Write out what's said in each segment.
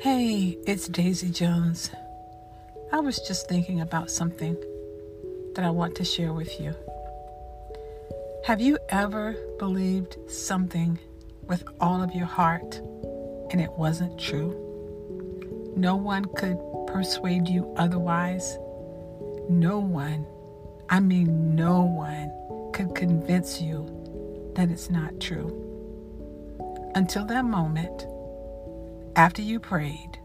Hey, it's Daisy Jones. I was just thinking about something that I want to share with you. Have you ever believed something with all of your heart and it wasn't true? No one could persuade you otherwise. No one, I mean, no one could convince you that it's not true. Until that moment, after you prayed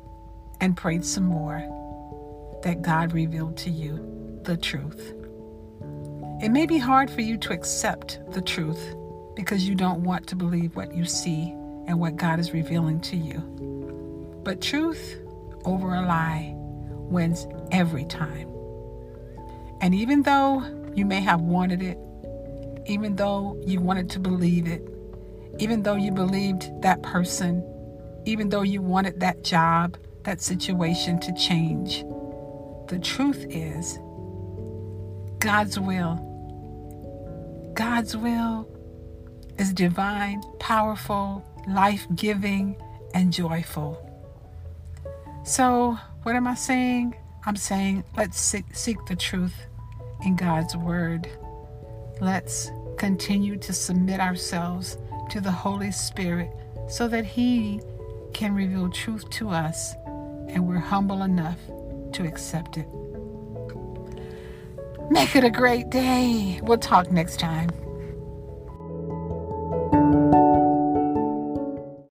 and prayed some more, that God revealed to you the truth. It may be hard for you to accept the truth because you don't want to believe what you see and what God is revealing to you. But truth over a lie wins every time. And even though you may have wanted it, even though you wanted to believe it, even though you believed that person, even though you wanted that job, that situation to change, the truth is God's will God's will is divine, powerful, life giving, and joyful. So, what am I saying? I'm saying let's seek, seek the truth in God's Word. Let's continue to submit ourselves to the Holy Spirit so that He can reveal truth to us and we're humble enough to accept it. Make it a great day. We'll talk next time.